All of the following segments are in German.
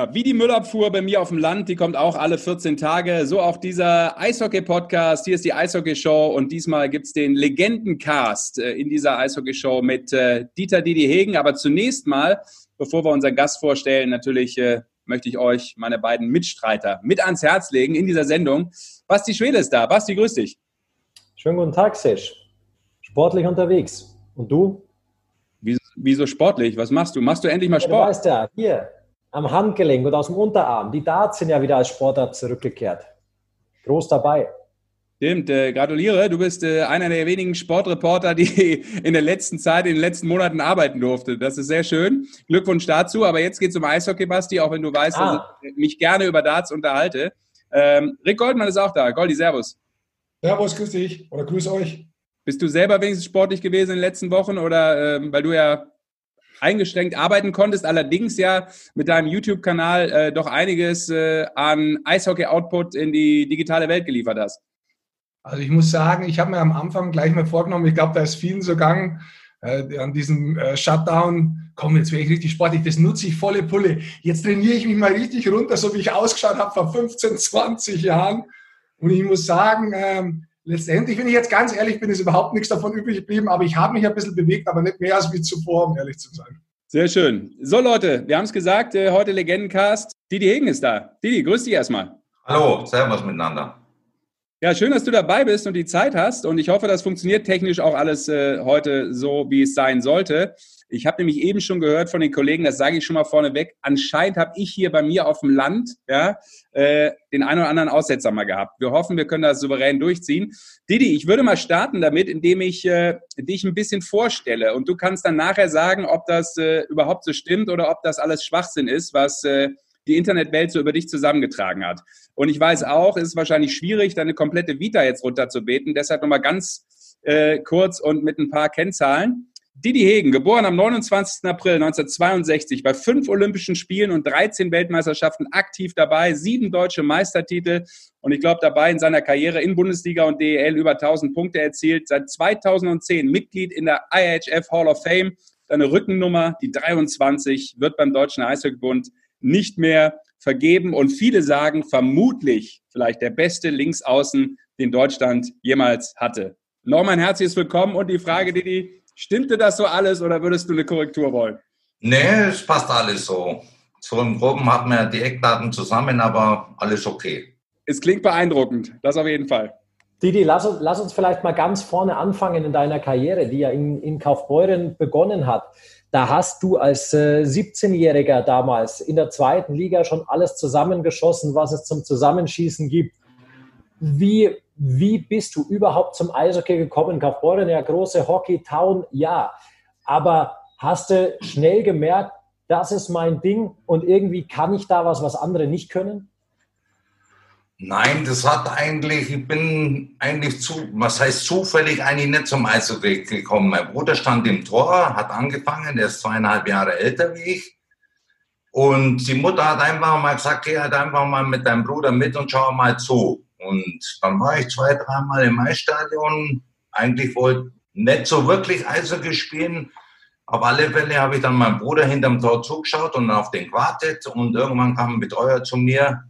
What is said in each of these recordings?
Ja, wie die Müllabfuhr bei mir auf dem Land, die kommt auch alle 14 Tage. So auch dieser Eishockey-Podcast. Hier ist die Eishockey-Show und diesmal gibt es den Legendencast äh, in dieser Eishockey-Show mit äh, Dieter Didi Hegen. Aber zunächst mal, bevor wir unseren Gast vorstellen, natürlich äh, möchte ich euch meine beiden Mitstreiter mit ans Herz legen in dieser Sendung. Basti Schwede ist da. Basti, grüß dich. Schönen guten Tag, Sesh. Sportlich unterwegs. Und du? Wieso, wieso sportlich? Was machst du? Machst du endlich mal Sport? Ja, du weißt ja, hier, am Handgelenk und aus dem Unterarm. Die Darts sind ja wieder als Sportart zurückgekehrt. Groß dabei. Stimmt, äh, gratuliere. Du bist äh, einer der wenigen Sportreporter, die in der letzten Zeit, in den letzten Monaten arbeiten durfte. Das ist sehr schön. Glückwunsch dazu. Aber jetzt geht es um Eishockey, Basti, auch wenn du weißt, ah. dass ich mich gerne über Darts unterhalte. Ähm, Rick Goldmann ist auch da. Goldi, Servus. Servus, grüß dich oder grüß euch. Bist du selber wenigstens sportlich gewesen in den letzten Wochen oder ähm, weil du ja eingeschränkt arbeiten konntest, allerdings ja mit deinem YouTube-Kanal äh, doch einiges äh, an Eishockey-Output in die digitale Welt geliefert hast. Also ich muss sagen, ich habe mir am Anfang gleich mal vorgenommen, ich glaube, da ist vielen so gegangen, äh, an diesem äh, Shutdown, komm, jetzt wäre ich richtig sportlich, das nutze ich volle Pulle. Jetzt trainiere ich mich mal richtig runter, so wie ich ausgeschaut habe vor 15, 20 Jahren. Und ich muss sagen, ähm, letztendlich, wenn ich jetzt ganz ehrlich bin, ist überhaupt nichts davon übrig geblieben, aber ich habe mich ein bisschen bewegt, aber nicht mehr als wie zuvor, um ehrlich zu sein. Sehr schön. So Leute, wir haben es gesagt, äh, heute Legendencast. Didi Hegen ist da. Didi, grüß dich erstmal. Hallo, servus miteinander. Ja, schön, dass du dabei bist und die Zeit hast. Und ich hoffe, das funktioniert technisch auch alles äh, heute so, wie es sein sollte. Ich habe nämlich eben schon gehört von den Kollegen, das sage ich schon mal vorneweg, anscheinend habe ich hier bei mir auf dem Land ja, äh, den einen oder anderen Aussetzer mal gehabt. Wir hoffen, wir können das souverän durchziehen. Didi, ich würde mal starten damit, indem ich äh, dich ein bisschen vorstelle. Und du kannst dann nachher sagen, ob das äh, überhaupt so stimmt oder ob das alles Schwachsinn ist, was... Äh, die Internetwelt so über dich zusammengetragen hat. Und ich weiß auch, es ist wahrscheinlich schwierig, deine komplette Vita jetzt runterzubeten. Deshalb nochmal ganz äh, kurz und mit ein paar Kennzahlen. Didi Hegen, geboren am 29. April 1962, bei fünf Olympischen Spielen und 13 Weltmeisterschaften aktiv dabei, sieben deutsche Meistertitel und ich glaube dabei in seiner Karriere in Bundesliga und DEL über 1000 Punkte erzielt. Seit 2010 Mitglied in der IHF Hall of Fame. Seine Rückennummer, die 23, wird beim Deutschen Eishockeybund nicht mehr vergeben. Und viele sagen vermutlich vielleicht der beste Linksaußen, den Deutschland jemals hatte. Nochmal ein herzliches Willkommen und die Frage, Didi, stimmte das so alles oder würdest du eine Korrektur wollen? Nee, es passt alles so. So im Groben hatten wir die Eckdaten zusammen, aber alles okay. Es klingt beeindruckend, das auf jeden Fall. Didi, lass, lass uns vielleicht mal ganz vorne anfangen in deiner Karriere, die ja in, in Kaufbeuren begonnen hat. Da hast du als äh, 17-Jähriger damals in der zweiten Liga schon alles zusammengeschossen, was es zum Zusammenschießen gibt. Wie, wie bist du überhaupt zum Eishockey gekommen? Kaufbeuren, ja, große Hockey-Town, ja. Aber hast du schnell gemerkt, das ist mein Ding und irgendwie kann ich da was, was andere nicht können? Nein, das hat eigentlich, ich bin eigentlich zu, was heißt zufällig eigentlich nicht zum Eishockey gekommen. Mein Bruder stand im Tor, hat angefangen, der ist zweieinhalb Jahre älter wie ich. Und die Mutter hat einfach mal gesagt, geh halt einfach mal mit deinem Bruder mit und schau mal zu. Und dann war ich zwei, dreimal im Eisstadion. Eigentlich wollte nicht so wirklich Eishockey spielen. Auf alle Fälle habe ich dann meinem Bruder hinterm Tor zugeschaut und auf den gewartet. Und irgendwann kam ein Betreuer zu mir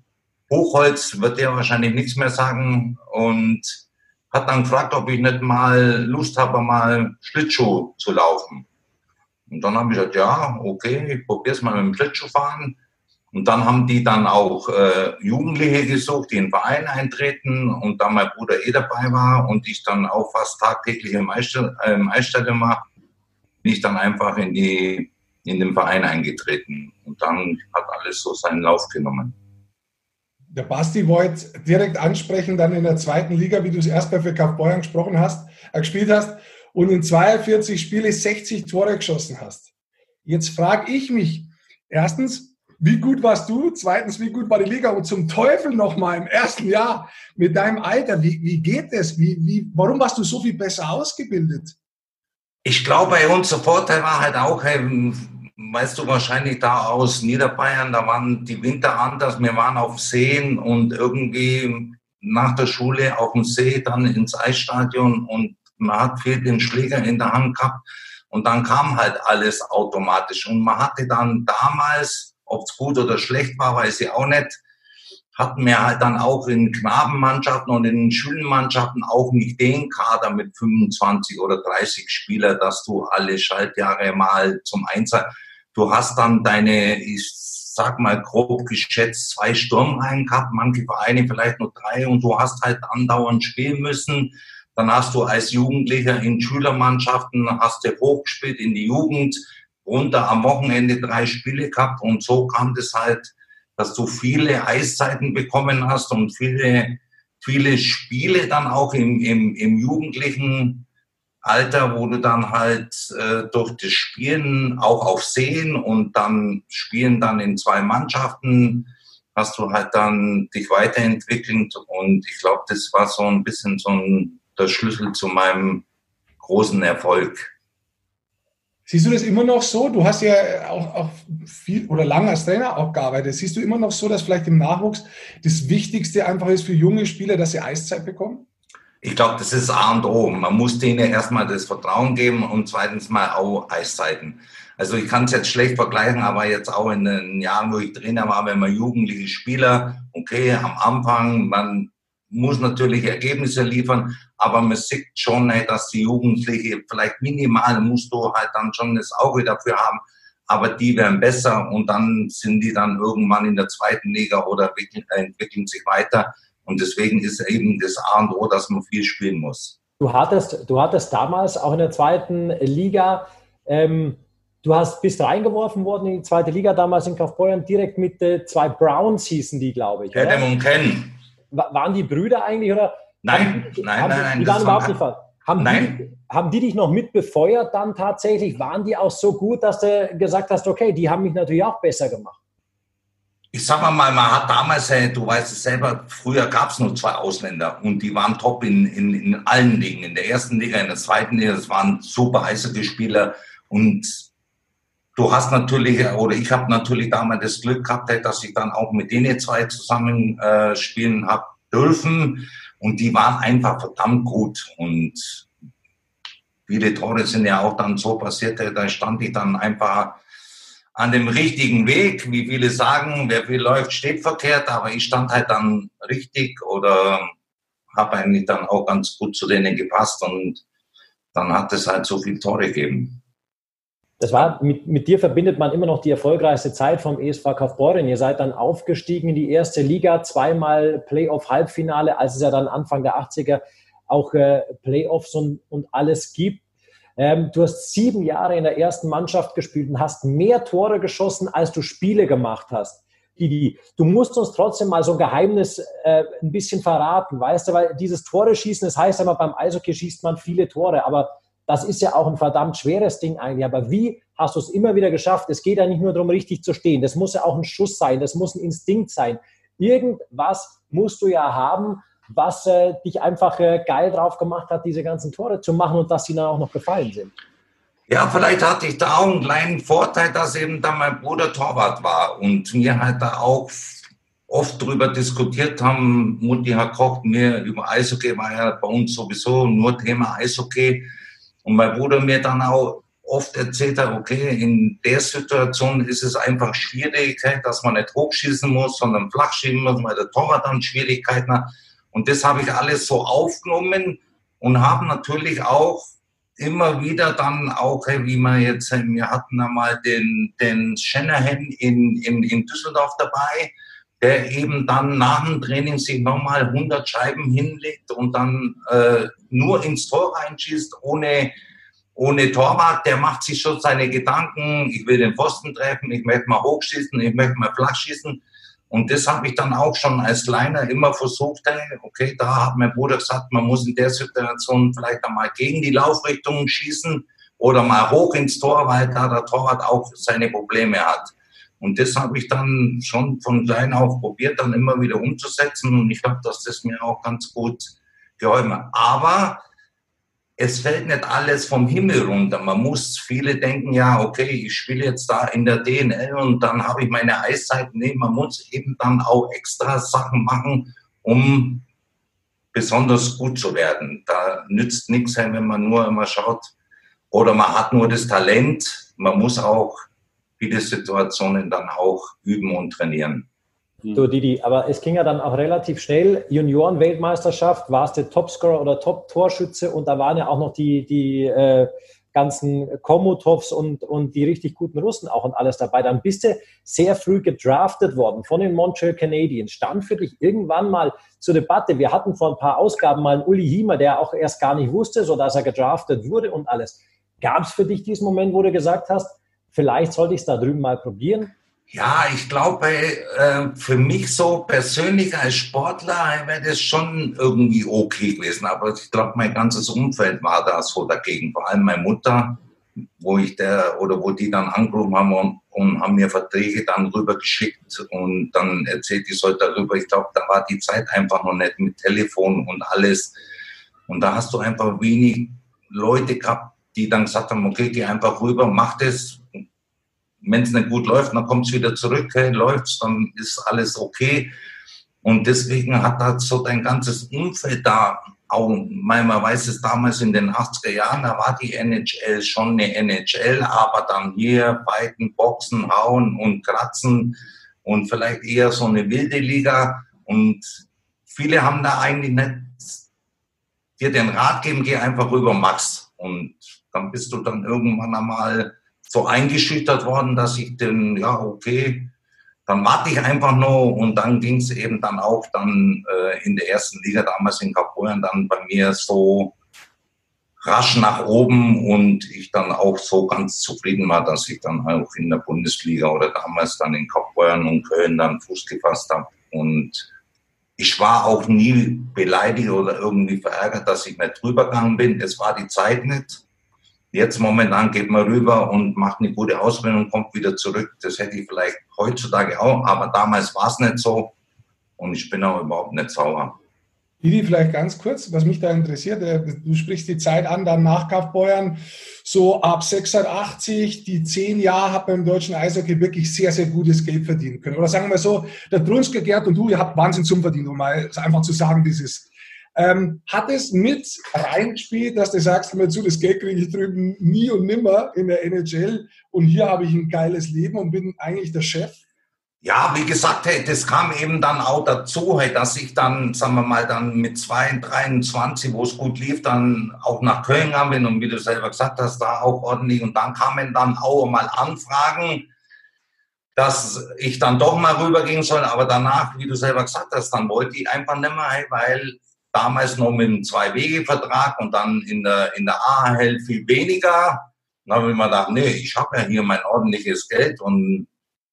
Hochholz wird dir wahrscheinlich nichts mehr sagen und hat dann gefragt, ob ich nicht mal Lust habe, mal Schlittschuh zu laufen. Und dann habe ich gesagt, ja, okay, ich probiere es mal mit dem Schlittschuhfahren. Und dann haben die dann auch äh, Jugendliche gesucht, die in den Verein eintreten. Und da mein Bruder eh dabei war und ich dann auch fast tagtäglich äh, im Eisstadion war, bin ich dann einfach in, die, in den Verein eingetreten. Und dann hat alles so seinen Lauf genommen der Basti wollte direkt ansprechen, dann in der zweiten Liga, wie du es erstmal für Kaufbeuren gesprochen hast, äh, gespielt hast und in 42 Spiele 60 Tore geschossen hast. Jetzt frage ich mich, erstens, wie gut warst du? Zweitens, wie gut war die Liga? Und zum Teufel nochmal im ersten Jahr mit deinem Alter, wie, wie geht es? Wie, wie, warum warst du so viel besser ausgebildet? Ich glaube, bei uns der Vorteil war halt auch, weißt du wahrscheinlich da aus Niederbayern, da waren die Winter anders, wir waren auf Seen und irgendwie nach der Schule auf dem See dann ins Eisstadion und man hat viel den Schläger in der Hand gehabt und dann kam halt alles automatisch und man hatte dann damals Ob es gut oder schlecht war, weiß ich auch nicht. Hatten wir halt dann auch in Knabenmannschaften und in Schulmannschaften auch nicht den Kader mit 25 oder 30 Spieler, dass du alle Schaltjahre mal zum Einsatz. Du hast dann deine, ich sag mal grob geschätzt, zwei Sturmreihen gehabt, manche Vereine vielleicht nur drei und du hast halt andauernd spielen müssen. Dann hast du als Jugendlicher in Schülermannschaften, hast du hochgespielt in die Jugend, runter am Wochenende drei Spiele gehabt und so kam das halt, dass du viele Eiszeiten bekommen hast und viele, viele Spiele dann auch im, im, im jugendlichen Alter, wo du dann halt äh, durch das Spielen auch auf Sehen und dann Spielen dann in zwei Mannschaften hast du halt dann dich weiterentwickelt und ich glaube, das war so ein bisschen so ein, der Schlüssel zu meinem großen Erfolg. Siehst du das immer noch so? Du hast ja auch, auch viel oder lange als Trainer auch gearbeitet. Siehst du immer noch so, dass vielleicht im Nachwuchs das Wichtigste einfach ist für junge Spieler, dass sie Eiszeit bekommen? Ich glaube, das ist A und O. Man muss denen erstmal das Vertrauen geben und zweitens mal auch Eiszeiten. Also ich kann es jetzt schlecht vergleichen, aber jetzt auch in den Jahren, wo ich Trainer war, wenn man jugendliche Spieler, okay, am Anfang, man muss natürlich Ergebnisse liefern, aber man sieht schon, dass die Jugendliche vielleicht minimal musst du halt dann schon das Auge dafür haben, aber die werden besser und dann sind die dann irgendwann in der zweiten Liga oder entwickeln sich weiter. Und deswegen ist eben das A und O, dass man viel spielen muss. Du hattest, du hattest damals auch in der zweiten Liga, ähm, du hast, bist reingeworfen worden in die zweite Liga damals in Kaufbeuern, direkt mit äh, zwei Browns hießen die, glaube ich. Adam und Ken. Waren die Brüder eigentlich oder? Nein, die, nein, nein, nein. Die waren überhaupt nicht haben Nein. Die, haben die dich noch mitbefeuert dann tatsächlich? Waren die auch so gut, dass du gesagt hast, okay, die haben mich natürlich auch besser gemacht? ich sag mal, man hat damals, du weißt es selber, früher gab es nur zwei Ausländer und die waren top in, in, in allen Ligen. In der ersten Liga, in der zweiten Liga, das waren super Eishockeyspieler und du hast natürlich, oder ich habe natürlich damals das Glück gehabt, dass ich dann auch mit denen zwei zusammen äh, spielen habe dürfen und die waren einfach verdammt gut und viele Tore sind ja auch dann so passiert, da stand ich dann einfach an dem richtigen Weg. Wie viele sagen, wer viel läuft, steht verkehrt, aber ich stand halt dann richtig oder habe eigentlich dann auch ganz gut zu denen gepasst und dann hat es halt so viele Tore gegeben. Das war, mit, mit dir verbindet man immer noch die erfolgreichste Zeit vom ESV Kaufbeuren. Ihr seid dann aufgestiegen in die erste Liga, zweimal Playoff-Halbfinale, als es ja dann Anfang der 80er auch äh, Playoffs und, und alles gibt. Ähm, du hast sieben Jahre in der ersten Mannschaft gespielt und hast mehr Tore geschossen, als du Spiele gemacht hast. Didi, du musst uns trotzdem mal so ein Geheimnis äh, ein bisschen verraten, weißt du, weil dieses Tore schießen, das heißt immer, beim Eishockey schießt man viele Tore, aber das ist ja auch ein verdammt schweres Ding eigentlich. Aber wie hast du es immer wieder geschafft? Es geht ja nicht nur darum, richtig zu stehen. Das muss ja auch ein Schuss sein, das muss ein Instinkt sein. Irgendwas musst du ja haben, was äh, dich einfach äh, geil drauf gemacht hat, diese ganzen Tore zu machen und dass sie dann auch noch gefallen sind? Ja, vielleicht hatte ich da auch einen kleinen Vorteil, dass eben da mein Bruder Torwart war und wir halt da auch oft drüber diskutiert haben. Mutti hat kocht mir über Eishockey, war ja bei uns sowieso nur Thema Eishockey. Und mein Bruder mir dann auch oft erzählt hat, okay, in der Situation ist es einfach schwierig, dass man nicht hochschießen muss, sondern flach schieben muss, weil der Torwart dann Schwierigkeiten hat. Und das habe ich alles so aufgenommen und habe natürlich auch immer wieder dann auch, wie wir jetzt, wir hatten einmal den, den Shanahan in, in, in Düsseldorf dabei, der eben dann nach dem Training sich nochmal 100 Scheiben hinlegt und dann äh, nur ins Tor reinschießt, ohne, ohne Torwart. Der macht sich schon seine Gedanken, ich will den Pfosten treffen, ich möchte mal hochschießen, ich möchte mal flach schießen. Und das habe ich dann auch schon als Kleiner immer versucht. Okay, da hat mein Bruder gesagt, man muss in der Situation vielleicht einmal gegen die Laufrichtung schießen oder mal hoch ins Tor, weil da der Torwart auch seine Probleme hat. Und das habe ich dann schon von klein auf probiert, dann immer wieder umzusetzen. Und ich glaube, dass das mir auch ganz gut geholfen hat. Aber es fällt nicht alles vom Himmel runter. Man muss, viele denken ja, okay, ich spiele jetzt da in der DNL und dann habe ich meine Eiszeit. Nee, man muss eben dann auch extra Sachen machen, um besonders gut zu werden. Da nützt nichts, wenn man nur immer schaut oder man hat nur das Talent. Man muss auch viele Situationen dann auch üben und trainieren. Hm. Du, Didi, aber es ging ja dann auch relativ schnell. Junioren-Weltmeisterschaft, warst du Topscorer oder Top-Torschütze und da waren ja auch noch die, die äh, ganzen Komutovs und, und die richtig guten Russen auch und alles dabei. Dann bist du sehr früh gedraftet worden von den Montreal Canadiens. Stand für dich irgendwann mal zur Debatte. Wir hatten vor ein paar Ausgaben mal einen Uli Hiemer, der auch erst gar nicht wusste, so dass er gedraftet wurde und alles. Gab es für dich diesen Moment, wo du gesagt hast, vielleicht sollte ich es da drüben mal probieren? Ja, ich glaube, äh, für mich so persönlich als Sportler wäre das schon irgendwie okay gewesen. Aber ich glaube, mein ganzes Umfeld war da so dagegen. Vor allem meine Mutter, wo ich der oder wo die dann angerufen haben und, und haben mir Verträge dann rübergeschickt und dann erzählt, ich soll darüber. Ich glaube, da war die Zeit einfach noch nicht mit Telefon und alles. Und da hast du einfach wenig Leute gehabt, die dann gesagt haben, okay, geh einfach rüber, mach das, wenn es nicht gut läuft, dann kommt es wieder zurück, hey, läuft's, dann ist alles okay. Und deswegen hat halt so dein ganzes Umfeld da, auch, man weiß es damals in den 80er Jahren, da war die NHL schon eine NHL, aber dann hier fighten, boxen, hauen und kratzen und vielleicht eher so eine wilde Liga. Und viele haben da eigentlich nicht dir den Rat geben, geh einfach rüber, Max. Und dann bist du dann irgendwann einmal so eingeschüchtert worden, dass ich den, ja, okay, dann warte ich einfach noch und dann ging es eben dann auch dann äh, in der ersten Liga damals in Kaporen dann bei mir so rasch nach oben und ich dann auch so ganz zufrieden war, dass ich dann auch in der Bundesliga oder damals dann in Kaporen und Köln dann Fuß gefasst habe und ich war auch nie beleidigt oder irgendwie verärgert, dass ich nicht drüber gegangen bin. Es war die Zeit nicht. Jetzt momentan geht man rüber und macht eine gute Ausbildung und kommt wieder zurück. Das hätte ich vielleicht heutzutage auch, aber damals war es nicht so und ich bin auch überhaupt nicht sauer. Didi, vielleicht ganz kurz, was mich da interessiert, äh, du sprichst die Zeit an, dann nach Kaufbeuern, so ab 86, die zehn Jahre hat man im deutschen Eishockey wirklich sehr, sehr gutes Geld verdienen können. Oder sagen wir so, der Brunske, Gerd und du, ihr habt Wahnsinn zum Verdienen, um mal einfach zu sagen, dieses ähm, hat es mit reingespielt, dass du sagst, immer zu, das Geld kriege ich drüben nie und nimmer in der NHL und hier habe ich ein geiles Leben und bin eigentlich der Chef? Ja, wie gesagt, das kam eben dann auch dazu, dass ich dann, sagen wir mal, dann mit 2, 23, wo es gut lief, dann auch nach Köln gegangen bin und wie du selber gesagt hast, da auch ordentlich. Und dann kamen dann auch mal Anfragen, dass ich dann doch mal rübergehen soll. Aber danach, wie du selber gesagt hast, dann wollte ich einfach nicht mehr, weil damals noch mit einem Zwei-Wege-Vertrag und dann in der, in der AHL viel weniger. Dann habe ich mir gedacht, nee, ich habe ja hier mein ordentliches Geld und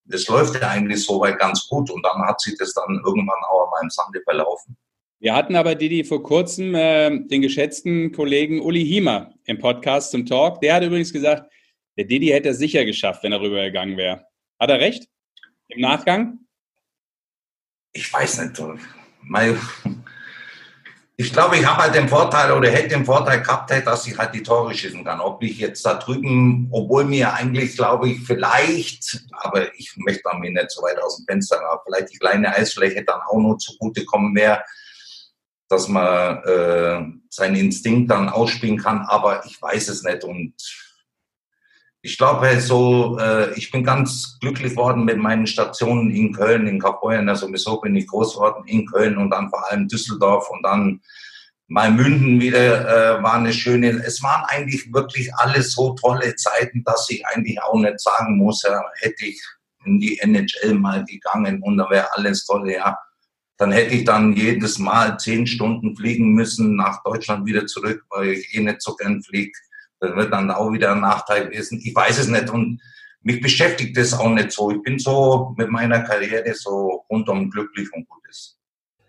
das läuft ja eigentlich soweit ganz gut. Und dann hat sich das dann irgendwann auch an meinem Sande verlaufen. Wir hatten aber, Didi, vor kurzem äh, den geschätzten Kollegen Uli Hiemer im Podcast zum Talk. Der hat übrigens gesagt, der Didi hätte es sicher geschafft, wenn er rübergegangen wäre. Hat er recht? Im Nachgang? Ich weiß nicht. Mein, ich glaube, ich habe halt den Vorteil oder hätte den Vorteil gehabt, dass ich halt die Tore schießen kann. Ob ich jetzt da drüben, obwohl mir eigentlich, glaube ich, vielleicht, aber ich möchte mir nicht so weit aus dem Fenster, aber vielleicht die kleine Eisfläche dann auch noch zugutekommen wäre, dass man äh, seinen Instinkt dann ausspielen kann. Aber ich weiß es nicht und ich glaube, so, äh, ich bin ganz glücklich worden mit meinen Stationen in Köln, in Kaufbeuren. Also sowieso bin ich groß geworden in Köln und dann vor allem Düsseldorf und dann mal Münden wieder äh, war eine schöne. Es waren eigentlich wirklich alles so tolle Zeiten, dass ich eigentlich auch nicht sagen muss, ja, hätte ich in die NHL mal gegangen und da wäre alles toll, ja. Dann hätte ich dann jedes Mal zehn Stunden fliegen müssen nach Deutschland wieder zurück, weil ich eh nicht so gern fliege das wird dann auch wieder ein Nachteil gewesen. Ich weiß es nicht und mich beschäftigt das auch nicht so. Ich bin so mit meiner Karriere so rundum glücklich und gut ist.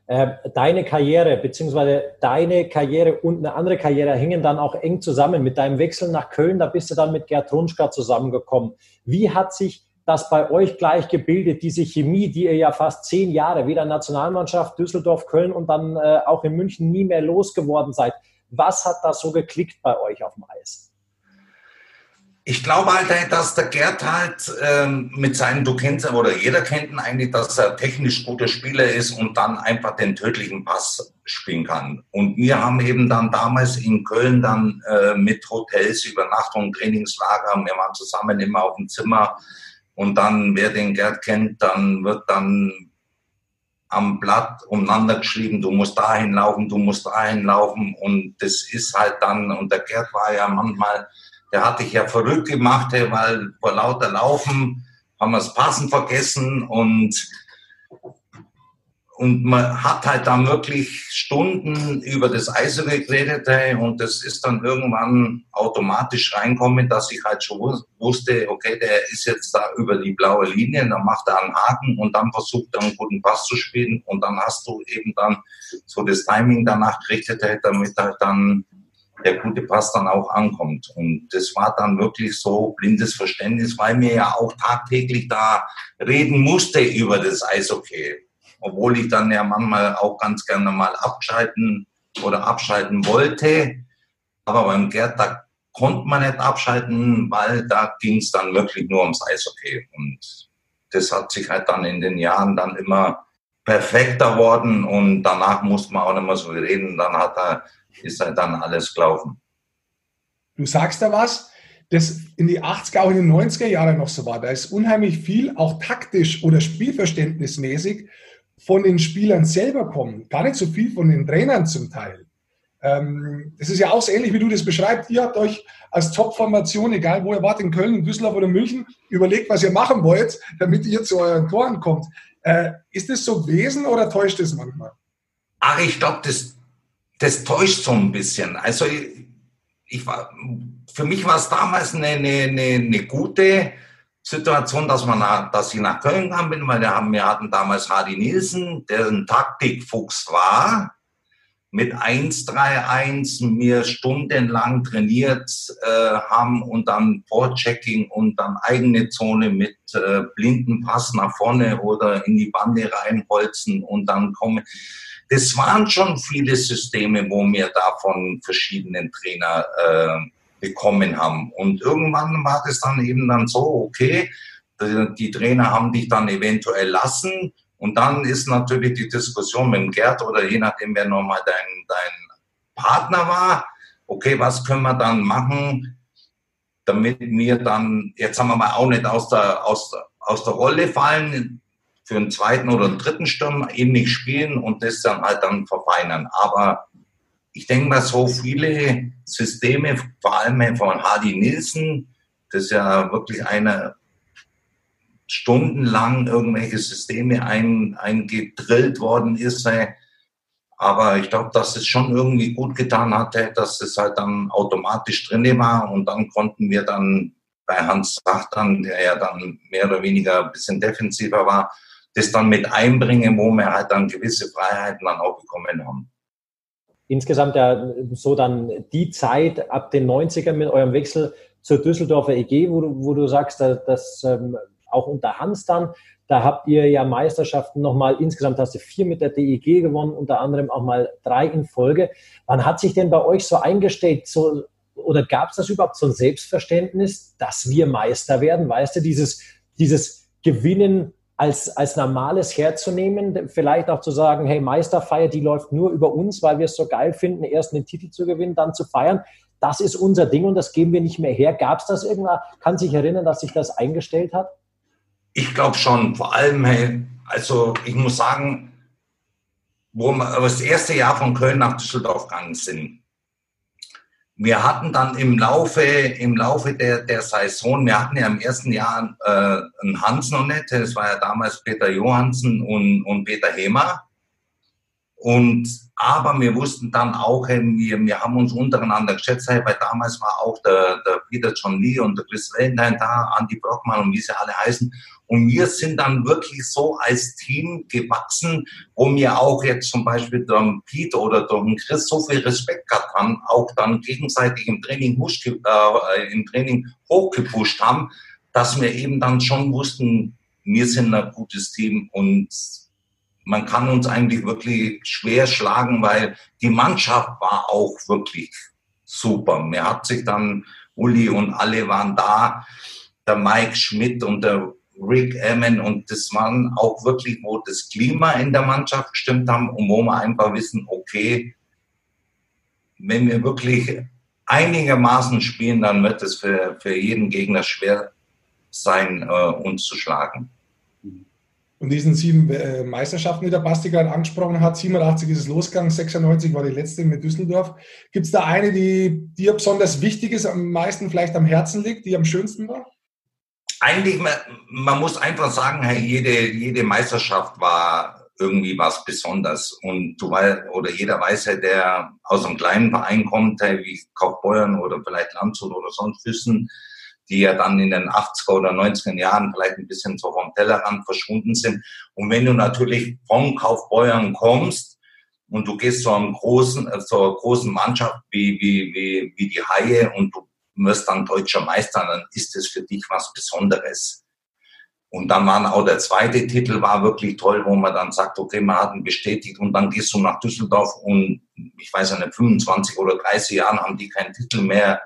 Äh, deine Karriere beziehungsweise deine Karriere und eine andere Karriere hängen dann auch eng zusammen. Mit deinem Wechsel nach Köln, da bist du dann mit Gerd Runschka zusammengekommen. Wie hat sich das bei euch gleich gebildet, diese Chemie, die ihr ja fast zehn Jahre, weder Nationalmannschaft, Düsseldorf, Köln und dann äh, auch in München nie mehr losgeworden seid? Was hat da so geklickt bei euch auf dem Eis? Ich glaube halt, dass der Gerd halt ähm, mit seinen, du kennst oder jeder kennt ihn eigentlich, dass er technisch guter Spieler ist und dann einfach den tödlichen Pass spielen kann. Und wir haben eben dann damals in Köln dann äh, mit Hotels, Übernachtung, Trainingslager, wir waren zusammen immer auf dem Zimmer Und dann, wer den Gerd kennt, dann wird dann am Blatt umeinander geschrieben, du musst dahin laufen, du musst dahin laufen. Und das ist halt dann, und der Gerd war ja manchmal, der hatte ich ja verrückt gemacht, weil vor lauter Laufen haben wir das Passen vergessen und und man hat halt dann wirklich Stunden über das Eishockey geredet und das ist dann irgendwann automatisch reinkommen, dass ich halt schon wusste, okay, der ist jetzt da über die blaue Linie, dann macht er einen Haken und dann versucht er einen guten Pass zu spielen und dann hast du eben dann so das Timing danach gerichtet, damit halt dann der gute Pass dann auch ankommt. Und das war dann wirklich so blindes Verständnis, weil mir ja auch tagtäglich da reden musste über das Eishockey obwohl ich dann ja manchmal auch ganz gerne mal abschalten oder abschalten wollte. Aber beim Gerd, da konnte man nicht abschalten, weil da ging es dann wirklich nur ums Eishockey. Und das hat sich halt dann in den Jahren dann immer perfekter worden und danach musste man auch nicht mehr so reden. Dann hat er, ist halt dann alles gelaufen. Du sagst da was, das in die 80er, auch in den 90er Jahren noch so war. Da ist unheimlich viel, auch taktisch oder spielverständnismäßig, von den Spielern selber kommen, gar nicht so viel von den Trainern zum Teil. Ähm, das ist ja auch so ähnlich, wie du das beschreibst. Ihr habt euch als Top-Formation, egal wo ihr wart, in Köln, in Düsseldorf oder München, überlegt, was ihr machen wollt, damit ihr zu euren Toren kommt. Äh, ist das so gewesen oder täuscht es manchmal? Ach, ich glaube, das, das täuscht so ein bisschen. Also ich, ich war, für mich war es damals eine, eine, eine, eine gute Situation, dass, man, dass ich nach Köln kam bin, weil wir, haben, wir hatten damals Hardy Nielsen, der ein Taktikfuchs war, mit 1-3-1 mir stundenlang trainiert äh, haben und dann Vorchecking und dann eigene Zone mit äh, blinden Pass nach vorne oder in die Bande reinholzen und dann kommen. Das waren schon viele Systeme, wo mir da von verschiedenen Trainer äh, bekommen haben. Und irgendwann war das dann eben dann so, okay, die Trainer haben dich dann eventuell lassen. Und dann ist natürlich die Diskussion mit Gerd oder je nachdem, wer nochmal dein, dein Partner war, okay, was können wir dann machen, damit wir dann, jetzt sagen wir mal, auch nicht aus der, aus aus der Rolle fallen, für einen zweiten oder einen dritten Sturm ähnlich spielen und das dann halt dann verfeinern. Aber ich denke mal, so viele Systeme, vor allem von Hardy Nielsen, das ja wirklich eine stundenlang irgendwelche Systeme ein, eingedrillt worden ist. Aber ich glaube, dass es schon irgendwie gut getan hatte, dass es halt dann automatisch drin war und dann konnten wir dann bei Hans Sachtern, der ja dann mehr oder weniger ein bisschen defensiver war, das dann mit einbringen, wo wir halt dann gewisse Freiheiten dann auch bekommen haben insgesamt ja so dann die Zeit ab den 90ern mit eurem Wechsel zur Düsseldorfer EG, wo du, wo du sagst, dass ähm, auch unter Hans dann, da habt ihr ja Meisterschaften nochmal, insgesamt hast du vier mit der DEG gewonnen, unter anderem auch mal drei in Folge. Wann hat sich denn bei euch so eingestellt, so, oder gab es das überhaupt so ein Selbstverständnis, dass wir Meister werden? Weißt du, dieses, dieses Gewinnen als, als normales herzunehmen, vielleicht auch zu sagen, hey, Meisterfeier, die läuft nur über uns, weil wir es so geil finden, erst den Titel zu gewinnen, dann zu feiern. Das ist unser Ding und das geben wir nicht mehr her. Gab es das irgendwann? Kann sich erinnern, dass sich das eingestellt hat? Ich glaube schon. Vor allem, hey, also ich muss sagen, wo wir das erste Jahr von Köln nach Düsseldorf gegangen sind, wir hatten dann im Laufe, im Laufe der, der Saison, wir hatten ja im ersten Jahr äh, einen Hans noch nicht, das war ja damals Peter Johansen und, und Peter Hemer. Und, aber wir wussten dann auch, wir, wir haben uns untereinander geschätzt, weil damals war auch der, der Peter John Lee und der Chris Valentine da, Andy Brockmann und wie sie alle heißen. Und wir sind dann wirklich so als Team gewachsen, wo wir auch jetzt zum Beispiel durch Pete oder durch Chris so viel Respekt gehabt haben, auch dann gegenseitig im Training, äh, im Training hochgepusht haben, dass wir eben dann schon wussten, wir sind ein gutes Team und man kann uns eigentlich wirklich schwer schlagen, weil die Mannschaft war auch wirklich super. Mir hat sich dann Uli und alle waren da, der Mike Schmidt und der Rick Emin und das waren auch wirklich, wo das Klima in der Mannschaft gestimmt haben und wo wir einfach wissen, okay, wenn wir wirklich einigermaßen spielen, dann wird es für, für jeden Gegner schwer sein, äh, uns zu schlagen. Und diesen sieben äh, Meisterschaften, die der Basti gerade angesprochen hat, 87 ist es losgegangen, 96 war die letzte mit Düsseldorf. Gibt es da eine, die dir besonders wichtig ist, am meisten vielleicht am Herzen liegt, die am schönsten war? Eigentlich, man, man muss einfach sagen, hey, jede, jede Meisterschaft war irgendwie was Besonderes. Und du weißt, oder jeder weiß ja, der aus einem kleinen Verein kommt, hey, wie Kaufbeuern oder vielleicht Landshut oder sonst Füssen, die ja dann in den 80er oder 90er Jahren vielleicht ein bisschen so vom Tellerrand verschwunden sind. Und wenn du natürlich von Kaufbeuern kommst und du gehst zu einem großen, äh, zur großen Mannschaft wie, wie, wie, wie die Haie und du wirst dann deutscher Meister, dann ist es für dich was Besonderes. Und dann war auch der zweite Titel war wirklich toll, wo man dann sagt, okay, man hat ihn bestätigt und dann gehst du nach Düsseldorf und ich weiß nicht, 25 oder 30 Jahren haben die keinen Titel mehr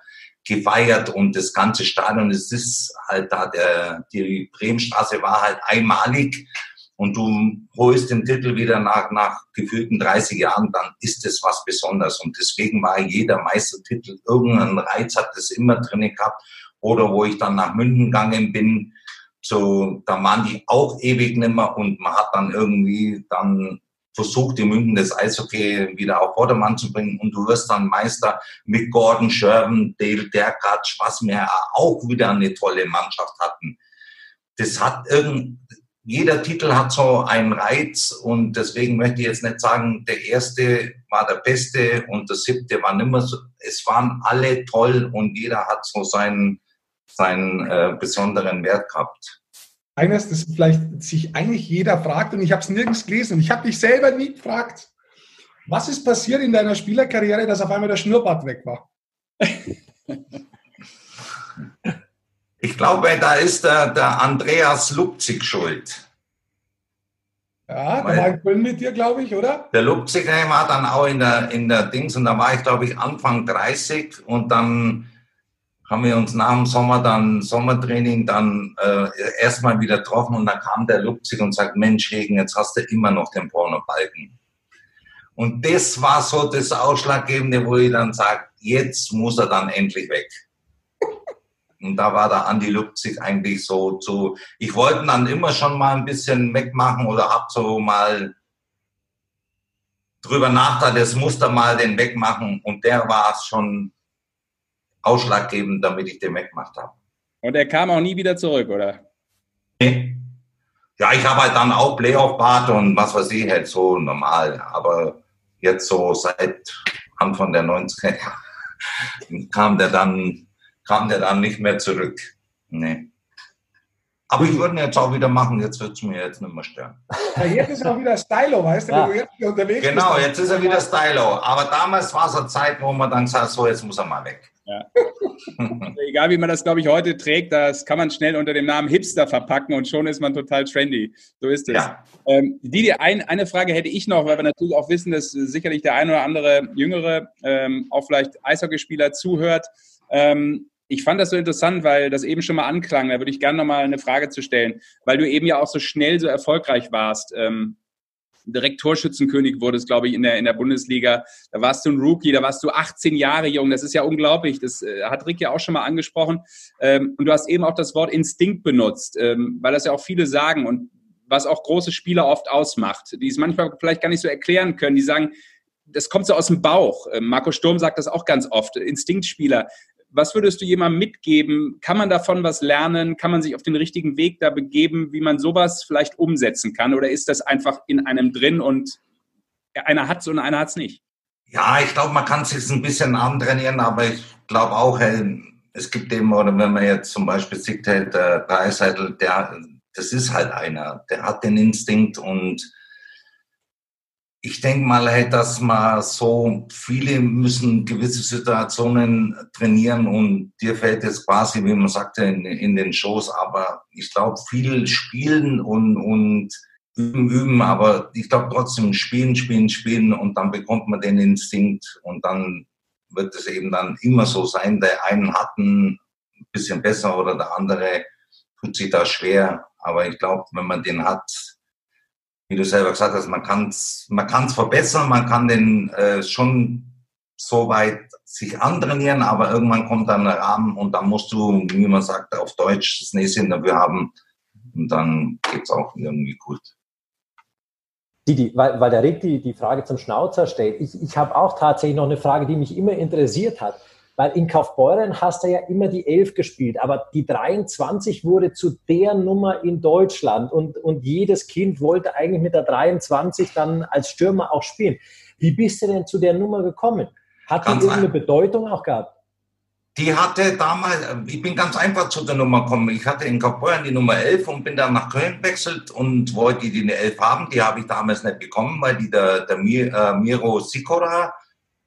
gefeiert und das ganze Stadion, es ist halt da, der, die Bremenstraße war halt einmalig und du holst den Titel wieder nach, nach gefühlten 30 Jahren, dann ist es was Besonderes. Und deswegen war jeder Meistertitel, irgendeinen Reiz hat es immer drin gehabt. Oder wo ich dann nach München gegangen bin, so, da waren die auch ewig nimmer. Und man hat dann irgendwie dann versucht, in München das Eishockey wieder auf Vordermann zu bringen. Und du wirst dann Meister mit Gordon Sherman, Dale Derkatsch, was wir auch wieder eine tolle Mannschaft hatten. Das hat irgend, jeder Titel hat so einen Reiz und deswegen möchte ich jetzt nicht sagen, der erste war der beste und der siebte war nimmer so. Es waren alle toll und jeder hat so seinen, seinen äh, besonderen Wert gehabt eines, das vielleicht sich eigentlich jeder fragt und ich habe es nirgends gelesen und ich habe dich selber nie gefragt. Was ist passiert in deiner Spielerkarriere, dass auf einmal der Schnurrbart weg war? Ich glaube, da ist der, der Andreas Lupzig schuld. Ja, der war in Köln mit dir, glaube ich, oder? Der Lupzig war dann auch in der, in der Dings und da war ich, glaube ich, Anfang 30 und dann haben wir uns nach dem Sommer dann Sommertraining dann äh, erstmal wieder getroffen und dann kam der Lupzig und sagt, Mensch, Regen, jetzt hast du immer noch den Pornobalken. Und das war so das Ausschlaggebende, wo ich dann sage, jetzt muss er dann endlich weg. Und da war der Andi Lupzig eigentlich so zu, ich wollte dann immer schon mal ein bisschen wegmachen oder hab so mal drüber nachgedacht, das musste mal den wegmachen. Und der war es schon ausschlaggebend, damit ich den weggemacht habe. Und er kam auch nie wieder zurück, oder? Nee. Ja, ich habe halt dann auch Playoff-Bart und was weiß ich, halt so normal. Aber jetzt so seit Anfang der 90er kam der dann, kam der dann nicht mehr zurück. Nee. Aber ich würde ihn jetzt auch wieder machen, jetzt wird es mir jetzt nicht mehr stören. Ja, jetzt ist er auch wieder Stylo, weißt du, ja. du jetzt unterwegs Genau, bist. jetzt ist er wieder Stylo. Aber damals war es eine Zeit, wo man dann sagt, so, jetzt muss er mal weg. Ja. Egal wie man das, glaube ich, heute trägt, das kann man schnell unter dem Namen Hipster verpacken und schon ist man total trendy. So ist es. Ja. Ähm, die, ein, eine Frage hätte ich noch, weil wir natürlich auch wissen, dass sicherlich der ein oder andere Jüngere, ähm, auch vielleicht Eishockeyspieler zuhört. Ähm, ich fand das so interessant, weil das eben schon mal anklang. Da würde ich gerne noch mal eine Frage zu stellen, weil du eben ja auch so schnell so erfolgreich warst. Ähm, direkt Torschützenkönig wurdest, glaube ich, in der, in der Bundesliga. Da warst du ein Rookie, da warst du 18 Jahre jung. Das ist ja unglaublich. Das äh, hat Rick ja auch schon mal angesprochen. Ähm, und du hast eben auch das Wort Instinkt benutzt, ähm, weil das ja auch viele sagen und was auch große Spieler oft ausmacht, die es manchmal vielleicht gar nicht so erklären können. Die sagen, das kommt so aus dem Bauch. Ähm, Marco Sturm sagt das auch ganz oft. Instinktspieler. Was würdest du jemandem mitgeben? Kann man davon was lernen? Kann man sich auf den richtigen Weg da begeben, wie man sowas vielleicht umsetzen kann? Oder ist das einfach in einem drin und einer hat es und einer hat es nicht? Ja, ich glaube, man kann es sich ein bisschen antrainieren, aber ich glaube auch, es gibt eben, oder wenn man jetzt zum Beispiel sieht, der Dreiseitel, der, das ist halt einer, der hat den Instinkt und ich denke mal, halt, dass man so viele müssen gewisse Situationen trainieren und dir fällt jetzt quasi, wie man sagte, in, in den Shows, aber ich glaube, viel spielen und, und üben, üben, aber ich glaube trotzdem spielen, spielen, spielen und dann bekommt man den Instinkt und dann wird es eben dann immer so sein, der einen hat ein bisschen besser oder der andere tut sich da schwer, aber ich glaube, wenn man den hat, wie du selber gesagt hast, man kann es man kann's verbessern, man kann den äh, schon so weit sich antrainieren, aber irgendwann kommt dann ein Rahmen und dann musst du, wie man sagt, auf Deutsch das Näschen dafür haben und dann geht's auch irgendwie gut. Didi, weil, weil der Rick die, die Frage zum Schnauzer stellt. Ich, ich habe auch tatsächlich noch eine Frage, die mich immer interessiert hat. Weil in Kaufbeuren hast du ja immer die 11 gespielt, aber die 23 wurde zu der Nummer in Deutschland und, und jedes Kind wollte eigentlich mit der 23 dann als Stürmer auch spielen. Wie bist du denn zu der Nummer gekommen? Hat die irgendeine Bedeutung auch gehabt? Die hatte damals, ich bin ganz einfach zu der Nummer gekommen. Ich hatte in Kaufbeuren die Nummer 11 und bin dann nach Köln gewechselt und wollte die eine 11 haben. Die habe ich damals nicht bekommen, weil die der, der äh, Miro Sikora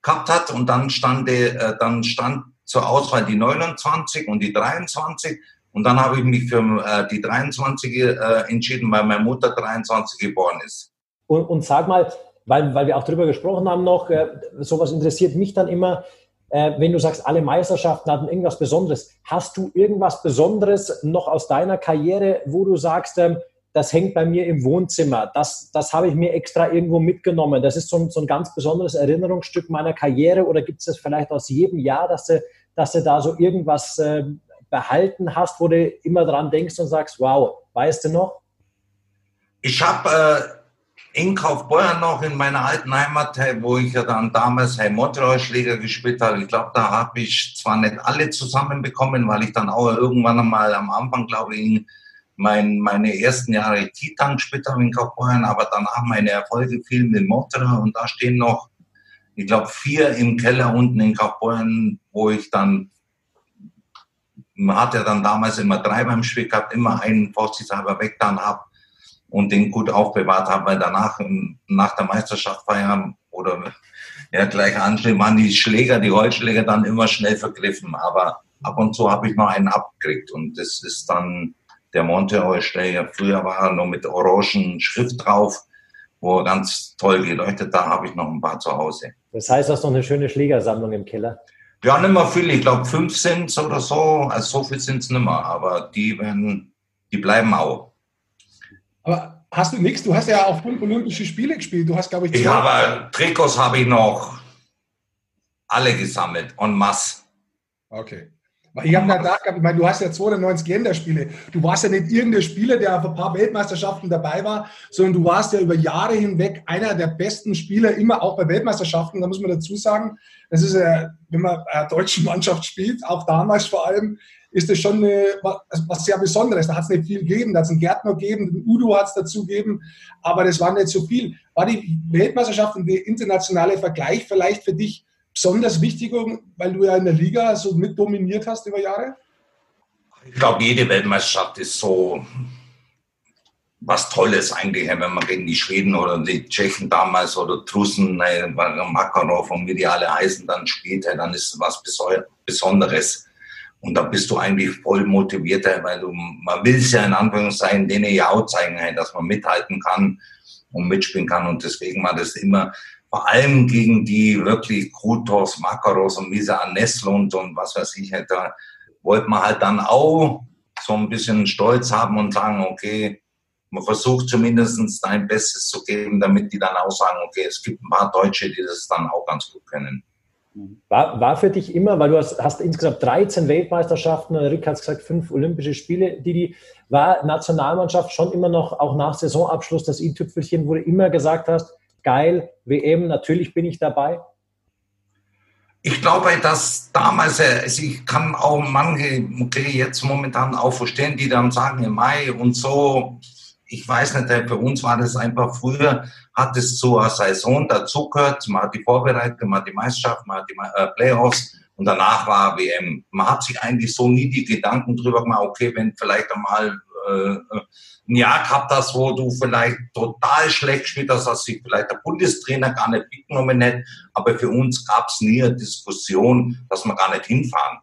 gehabt hat. Und dann stand, äh, dann stand zur Auswahl die 29 und die 23. Und dann habe ich mich für äh, die 23 äh, entschieden, weil meine Mutter 23 geboren ist. Und, und sag mal, weil, weil wir auch darüber gesprochen haben noch, äh, sowas interessiert mich dann immer, äh, wenn du sagst, alle Meisterschaften hatten irgendwas Besonderes. Hast du irgendwas Besonderes noch aus deiner Karriere, wo du sagst, ähm, das hängt bei mir im Wohnzimmer, das, das habe ich mir extra irgendwo mitgenommen. Das ist so ein, so ein ganz besonderes Erinnerungsstück meiner Karriere oder gibt es das vielleicht aus jedem Jahr, dass du, dass du da so irgendwas äh, behalten hast, wo du immer dran denkst und sagst, wow, weißt du noch? Ich habe äh, in Kaufbeuern noch in meiner alten Heimat, wo ich ja dann damals Herr Montreal-Schläger gespielt habe, ich glaube, da habe ich zwar nicht alle zusammenbekommen, weil ich dann auch irgendwann einmal am Anfang, glaube ich, mein, meine ersten Jahre Titan gespielt habe in Kaufbeuren, aber danach meine Erfolge fielen mit Motor und da stehen noch, ich glaube, vier im Keller unten in Kaufbeuren, wo ich dann, man hat ja dann damals immer drei beim Spiel gehabt, immer einen vorsichtshalber weggetan habe und den gut aufbewahrt habe, weil danach, nach der Meisterschaft feiern oder ja, gleich anstehen, waren die Schläger, die Holzschläger dann immer schnell vergriffen, aber ab und zu habe ich noch einen abgekriegt und das ist dann, der Monte der ja früher war, nur mit orangen Schrift drauf, wo ganz toll geleuchtet, da habe ich noch ein paar zu Hause. Das heißt, du hast noch eine schöne Schlägersammlung im Keller? Ja, nicht mehr viel. Ich glaube, fünf sind es oder so. Also so viel sind es nicht mehr. Aber die werden, die bleiben auch. Aber hast du nichts? Du hast ja auch fünf Olympische Spiele gespielt. Du hast, glaube ich, zwei. Ich habe Trikots habe ich noch alle gesammelt en masse. Okay. Ich habe da gedacht, ich meine, du hast ja 92 Länderspiele. Du warst ja nicht irgendein Spieler, der auf ein paar Weltmeisterschaften dabei war, sondern du warst ja über Jahre hinweg einer der besten Spieler, immer auch bei Weltmeisterschaften. Da muss man dazu sagen, das ist, wenn man einer deutschen Mannschaft spielt, auch damals vor allem, ist das schon eine, was sehr Besonderes. Da hat es nicht viel gegeben. Da hat es einen Gärtner gegeben, den Udo hat es dazu gegeben, aber das war nicht so viel. War die Weltmeisterschaft und der internationale Vergleich vielleicht für dich besonders wichtig, weil du ja in der Liga so mit dominiert hast über Jahre? Ich glaube, jede Weltmeisterschaft ist so was Tolles eigentlich, wenn man gegen die Schweden oder die Tschechen damals oder Trussen, Makarov und wie die alle heißen, dann spielt, dann ist es was Besonderes. Und da bist du eigentlich voll motiviert, weil du, man will es ja in Anführungszeichen denen ja auch zeigen, dass man mithalten kann und mitspielen kann. Und deswegen war das immer vor allem gegen die wirklich Krutos, Makaros und Misa Nesslund und was weiß ich, da wollte man halt dann auch so ein bisschen Stolz haben und sagen, okay, man versucht zumindest dein Bestes zu geben, damit die dann auch sagen, okay, es gibt ein paar Deutsche, die das dann auch ganz gut können. War, war für dich immer, weil du hast, hast insgesamt 13 Weltmeisterschaften, Rick hat gesagt, fünf Olympische Spiele, die war Nationalmannschaft schon immer noch, auch nach Saisonabschluss, das i-Tüpfelchen, wo du immer gesagt hast, geil, WM, natürlich bin ich dabei? Ich glaube, dass damals, also ich kann auch manche jetzt momentan auch verstehen, die dann sagen im Mai und so, ich weiß nicht, äh, für uns war das einfach früher, hat es zur Saison dazugehört, man hat die Vorbereitung, man hat die Meisterschaft, man hat die äh, Playoffs und danach war WM. Man hat sich eigentlich so nie die Gedanken drüber gemacht, okay, wenn vielleicht einmal äh, ein Jahr gehabt hast, wo du vielleicht total schlecht gespielt hast, dass sich vielleicht der Bundestrainer gar nicht mitgenommen hätte. Aber für uns gab es nie eine Diskussion, dass wir gar nicht hinfahren.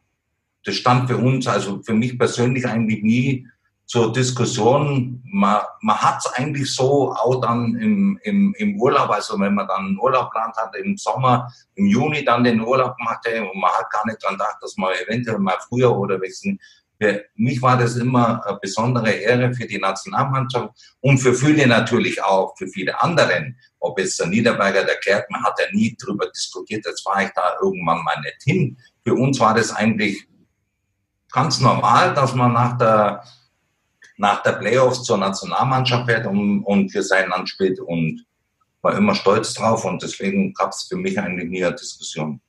Das stand für uns, also für mich persönlich eigentlich nie zur Diskussion. Man, man hat es eigentlich so auch dann im, im, im Urlaub, also wenn man dann einen Urlaub plant hat, im Sommer, im Juni dann den Urlaub machte und man hat gar nicht dran gedacht, dass man eventuell mal früher oder wegen für mich war das immer eine besondere Ehre für die Nationalmannschaft und für viele natürlich auch, für viele anderen. Ob es der Niederberger, der Kärtner, hat ja nie darüber diskutiert, jetzt war ich da irgendwann mal nicht hin. Für uns war das eigentlich ganz normal, dass man nach der, nach der Playoffs zur Nationalmannschaft fährt und, und für sein Land spielt und war immer stolz drauf und deswegen gab es für mich eigentlich nie eine Diskussion.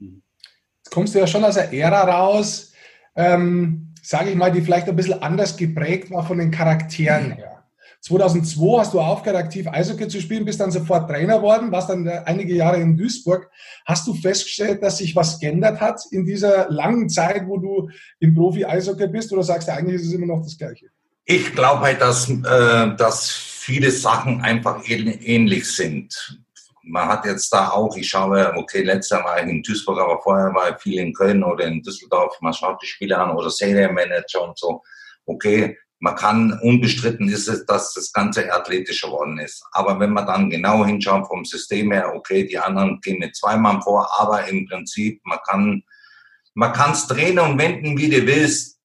Jetzt kommst du ja schon aus der Ära raus, ähm, sage ich mal, die vielleicht ein bisschen anders geprägt war von den Charakteren her. 2002 hast du aufgehört, aktiv Eishockey zu spielen, bist dann sofort Trainer worden, warst dann äh, einige Jahre in Duisburg. Hast du festgestellt, dass sich was geändert hat in dieser langen Zeit, wo du im Profi-Eishockey bist, oder sagst du, eigentlich ist es immer noch das Gleiche? Ich glaube halt, dass, äh, dass viele Sachen einfach ähnlich sind. Man hat jetzt da auch, ich schaue, okay, war ich in Duisburg, aber vorher war ich viel in Köln oder in Düsseldorf. Man schaut die Spiele an oder Serienmanager und so. Okay, man kann, unbestritten ist es, dass das Ganze athletischer geworden ist. Aber wenn man dann genau hinschaut vom System her, okay, die anderen gehen mit zwei Mann vor, aber im Prinzip, man kann, man kann es drehen und wenden, wie du willst.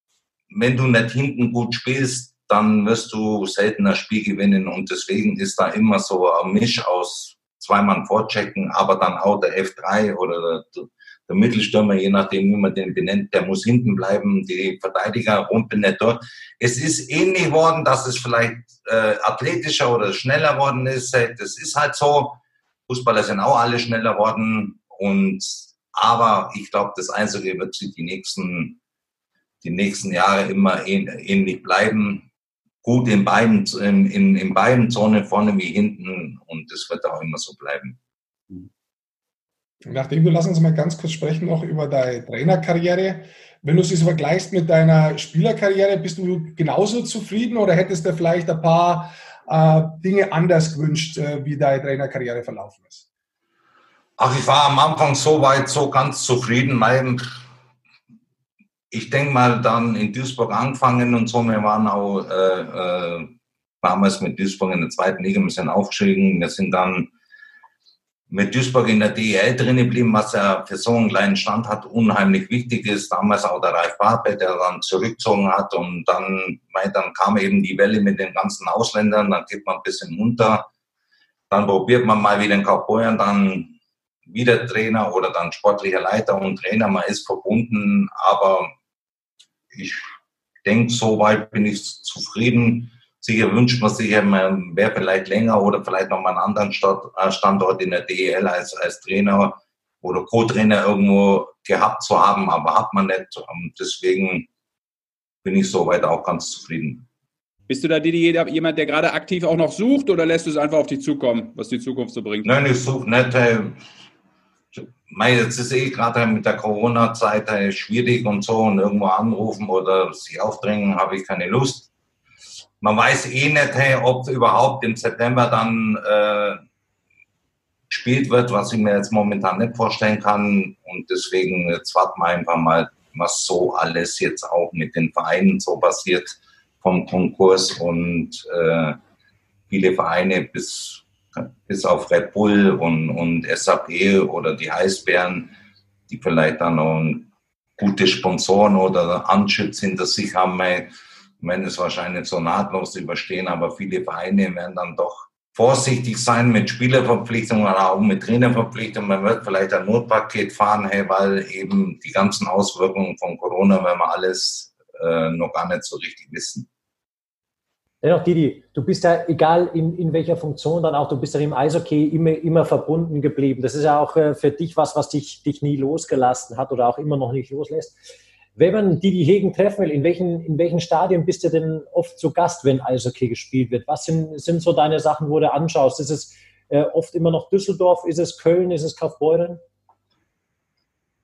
Wenn du nicht hinten gut spielst, dann wirst du seltener Spiel gewinnen und deswegen ist da immer so ein Misch aus zwei Mann vorchecken, aber dann auch der F3 oder der, der Mittelstürmer, je nachdem, wie man den benennt, der muss hinten bleiben, die Verteidiger rumpeln nicht dort. Es ist ähnlich geworden, dass es vielleicht äh, athletischer oder schneller geworden ist. Das ist halt so. Fußballer sind auch alle schneller geworden. Und, aber ich glaube, das Einzige wird sich die nächsten, die nächsten Jahre immer ähnlich bleiben. Gut in beiden, in, in, in beiden Zonen, vorne wie hinten. Und das wird auch immer so bleiben. Nachdem du, lass uns mal ganz kurz sprechen noch über deine Trainerkarriere. Wenn du sie so vergleichst mit deiner Spielerkarriere, bist du genauso zufrieden oder hättest du vielleicht ein paar äh, Dinge anders gewünscht, äh, wie deine Trainerkarriere verlaufen ist? Ach, ich war am Anfang so weit, so ganz zufrieden. Mein, ich denke mal, dann in Duisburg angefangen und so. Wir waren auch äh, äh damals mit Duisburg in der zweiten Liga ein bisschen aufgestiegen. Wir sind dann mit Duisburg in der DEL drin geblieben, was ja für so einen kleinen Stand hat, unheimlich wichtig ist. Damals auch der Ralf Barbe, der dann zurückgezogen hat und dann, dann kam eben die Welle mit den ganzen Ausländern, dann geht man ein bisschen unter. Dann probiert man mal wieder in Kaufbeuern, dann wieder Trainer oder dann sportlicher Leiter und Trainer. Man ist verbunden, aber ich denke, soweit bin ich zufrieden Sicher wünscht man sich, man wäre vielleicht länger oder vielleicht noch mal einen anderen äh, Standort in der DEL als, als Trainer oder Co-Trainer irgendwo gehabt zu haben, aber hat man nicht. Und deswegen bin ich soweit auch ganz zufrieden. Bist du da jemand, der gerade aktiv auch noch sucht oder lässt du es einfach auf dich zukommen, was die Zukunft so bringt? Nein, ich suche nicht. Jetzt ist eh gerade mit der Corona-Zeit schwierig und so und irgendwo anrufen oder sich aufdrängen, habe ich keine Lust man weiß eh nicht, hey, ob überhaupt im September dann äh, gespielt wird, was ich mir jetzt momentan nicht vorstellen kann. Und deswegen jetzt warten wir einfach mal, was so alles jetzt auch mit den Vereinen so passiert vom Konkurs und äh, viele Vereine bis, bis auf Red Bull und, und SAP oder die Eisbären, die vielleicht dann noch gute Sponsoren oder Anschütz hinter sich haben, werden es wahrscheinlich so nahtlos überstehen, aber viele Vereine werden dann doch vorsichtig sein mit Spielerverpflichtungen oder auch mit Trainerverpflichtungen. Man wird vielleicht ein Notpaket fahren, hey, weil eben die ganzen Auswirkungen von Corona, wenn wir alles äh, noch gar nicht so richtig wissen. Dennoch, Didi, du bist ja, egal in, in welcher Funktion dann auch, du bist ja im Eishockey immer, immer verbunden geblieben. Das ist ja auch äh, für dich was, was dich, dich nie losgelassen hat oder auch immer noch nicht loslässt. Wenn man die Hegen treffen will, in welchen, in welchen Stadien bist du denn oft zu Gast, wenn Eishockey gespielt wird? Was sind, sind so deine Sachen, wo du anschaust? Ist es äh, oft immer noch Düsseldorf? Ist es Köln? Ist es Kaufbeuren?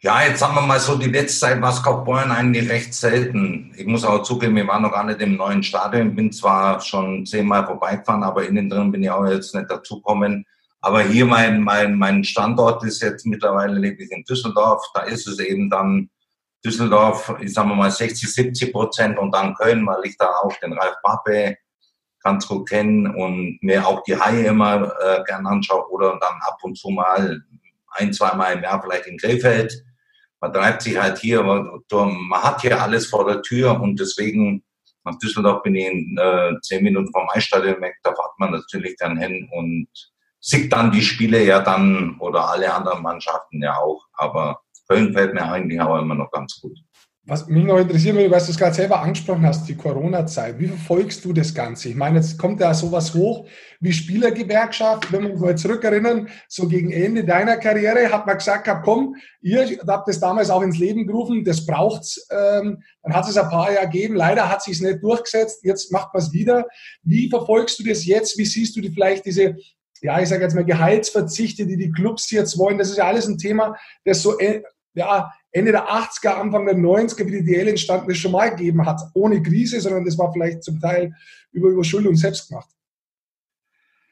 Ja, jetzt haben wir mal so die letzte Zeit was Kaufbeuren eigentlich recht selten. Ich muss auch zugeben, wir waren noch gar nicht im neuen Stadion. Bin zwar schon zehnmal vorbeigefahren, aber innen drin bin ich auch jetzt nicht dazukommen. Aber hier mein, mein, mein Standort ist jetzt mittlerweile lebe ich in Düsseldorf. Da ist es eben dann Düsseldorf, ich sage mal 60, 70 Prozent und dann Köln, weil ich da auch den Ralf Pappe ganz gut kenne und mir auch die Haie immer äh, gern anschaue oder dann ab und zu mal ein, zwei Mal im Jahr vielleicht in Krefeld, man treibt sich halt hier, man hat hier alles vor der Tür und deswegen nach Düsseldorf bin ich in äh, zehn Minuten vom Eisstadion weg, da fährt man natürlich dann hin und sieht dann die Spiele ja dann oder alle anderen Mannschaften ja auch. Aber Köln fällt mir eigentlich auch immer noch ganz gut. Was mich noch interessiert, weil du es gerade selber angesprochen hast, die Corona-Zeit. Wie verfolgst du das Ganze? Ich meine, jetzt kommt ja sowas hoch wie Spielergewerkschaft. Wenn wir uns mal zurückerinnern, so gegen Ende deiner Karriere hat man gesagt, komm, ihr habt das damals auch ins Leben gerufen, das braucht's. Ähm, dann hat es ein paar Jahre gegeben. Leider hat sich nicht durchgesetzt. Jetzt macht man es wieder. Wie verfolgst du das jetzt? Wie siehst du die, vielleicht diese ja, ich sage jetzt mal Gehaltsverzichte, die die Clubs jetzt wollen, das ist ja alles ein Thema, das so äh, ja, Ende der 80er, Anfang der 90er, wie die DL entstanden ist, schon mal gegeben hat. Ohne Krise, sondern das war vielleicht zum Teil über Überschuldung selbst gemacht.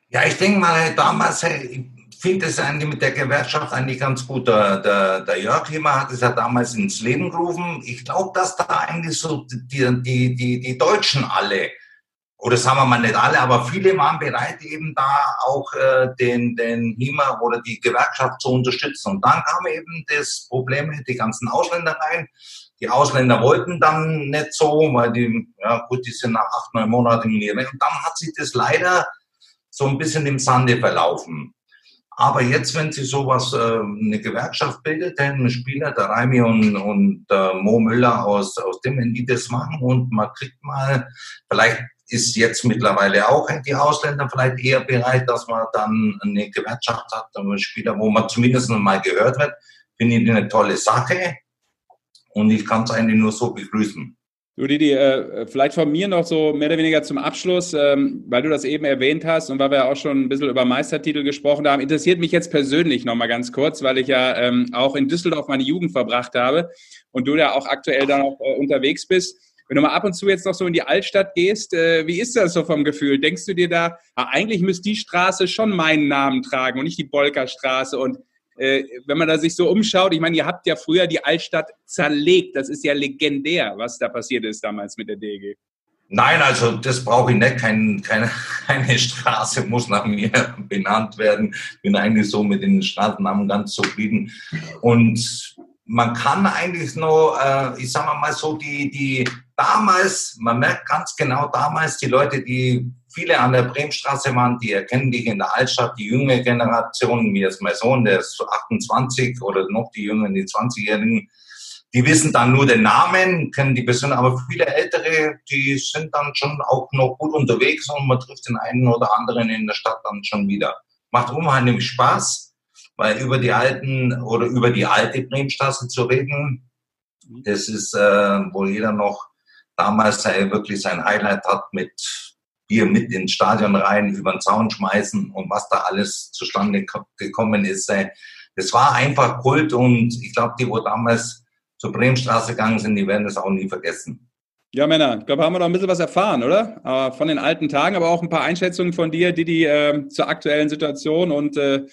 Ja, ich denke mal, damals, ich finde es eigentlich mit der Gewerkschaft eigentlich ganz gut. Der, der, der Jörg Himmer hat es ja damals ins Leben gerufen. Ich glaube, dass da eigentlich so die, die, die, die Deutschen alle oder sagen wir mal nicht alle, aber viele waren bereit, eben da auch äh, den, den HIMA oder die Gewerkschaft zu unterstützen. Und dann kam eben das Problem mit die ganzen Ausländer rein. Die Ausländer wollten dann nicht so, weil die, ja gut, die sind nach acht, neun Monaten in ihre. Und dann hat sich das leider so ein bisschen im Sande verlaufen. Aber jetzt, wenn sie sowas, äh, eine Gewerkschaft bildet, ein Spieler, der Raimi und, und äh, Mo Müller aus, aus dem, wenn die das machen und man kriegt mal vielleicht ist jetzt mittlerweile auch die Ausländer vielleicht eher bereit, dass man dann eine Gewerkschaft hat, einen Spieler, wo man zumindest mal gehört wird. Finde ich eine tolle Sache und ich kann es eigentlich nur so begrüßen. Du, Didi, äh, vielleicht von mir noch so mehr oder weniger zum Abschluss, ähm, weil du das eben erwähnt hast und weil wir auch schon ein bisschen über Meistertitel gesprochen haben, interessiert mich jetzt persönlich nochmal ganz kurz, weil ich ja ähm, auch in Düsseldorf meine Jugend verbracht habe und du ja auch aktuell dann auch äh, unterwegs bist. Wenn du mal ab und zu jetzt noch so in die Altstadt gehst, äh, wie ist das so vom Gefühl? Denkst du dir da, ah, eigentlich müsste die Straße schon meinen Namen tragen und nicht die Bolkerstraße? Und äh, wenn man da sich so umschaut, ich meine, ihr habt ja früher die Altstadt zerlegt. Das ist ja legendär, was da passiert ist damals mit der DG. Nein, also das brauche ich nicht. Kein, keine, keine Straße muss nach mir benannt werden. Bin eigentlich so mit den Straßennamen ganz zufrieden. Und man kann eigentlich nur, äh, ich sage mal so, die, die damals, man merkt ganz genau damals, die Leute, die viele an der Bremenstraße waren, die erkennen dich in der Altstadt, die junge Generation, mir ist mein Sohn, der ist 28 oder noch die Jüngeren, die 20-Jährigen, die wissen dann nur den Namen, kennen die Person, aber viele Ältere, die sind dann schon auch noch gut unterwegs und man trifft den einen oder anderen in der Stadt dann schon wieder. Macht unheimlich Spaß, weil über die alten oder über die alte Bremenstraße zu reden, das ist, äh, wo jeder noch damals wirklich sein Highlight hat mit Bier mit ins Stadion rein, über den Zaun schmeißen und was da alles zustande gekommen ist. Das war einfach Kult und ich glaube, die, wo damals zur Bremenstraße gegangen sind, die werden das auch nie vergessen. Ja, Männer, ich glaube, haben wir noch ein bisschen was erfahren, oder? Von den alten Tagen, aber auch ein paar Einschätzungen von dir, die, die äh, zur aktuellen Situation und äh,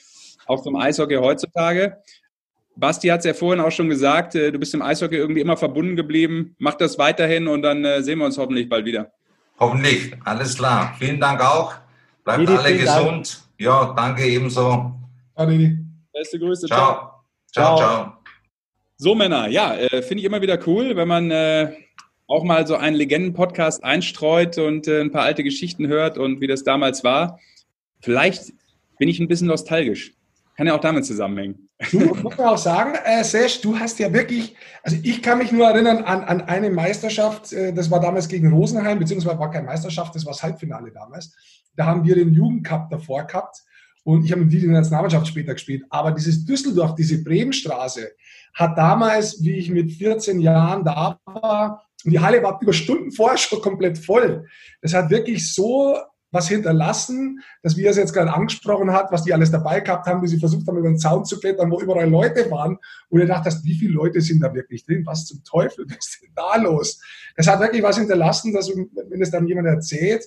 auch zum Eishockey heutzutage. Basti hat es ja vorhin auch schon gesagt, äh, du bist im Eishockey irgendwie immer verbunden geblieben. Mach das weiterhin und dann äh, sehen wir uns hoffentlich bald wieder. Hoffentlich, alles klar. Vielen Dank auch. Bleibt Didi, alle gesund. Dank. Ja, danke ebenso. Beste Grüße. Ciao. Ciao, ciao. ciao. So, Männer, ja, äh, finde ich immer wieder cool, wenn man äh, auch mal so einen Legenden-Podcast einstreut und äh, ein paar alte Geschichten hört und wie das damals war. Vielleicht bin ich ein bisschen nostalgisch. Kann ja auch damit zusammenhängen. Du muss man auch sagen, äh, Sesh, du hast ja wirklich, also ich kann mich nur erinnern an, an eine Meisterschaft, äh, das war damals gegen Rosenheim, beziehungsweise war keine Meisterschaft, das war das Halbfinale damals. Da haben wir den Jugendcup davor gehabt und ich habe mit die Nationalmannschaft später gespielt. Aber dieses Düsseldorf, diese Bremenstraße, hat damals, wie ich mit 14 Jahren da war, und die Halle war über Stunden vorher schon komplett voll. Das hat wirklich so was hinterlassen, dass wie er es jetzt gerade angesprochen hat, was die alles dabei gehabt haben, wie sie versucht haben, über den Zaun zu klettern, wo überall Leute waren. Und er dachte, wie viele Leute sind da wirklich drin? Was zum Teufel ist denn da los? Das hat wirklich was hinterlassen, dass, wenn es dann jemand erzählt,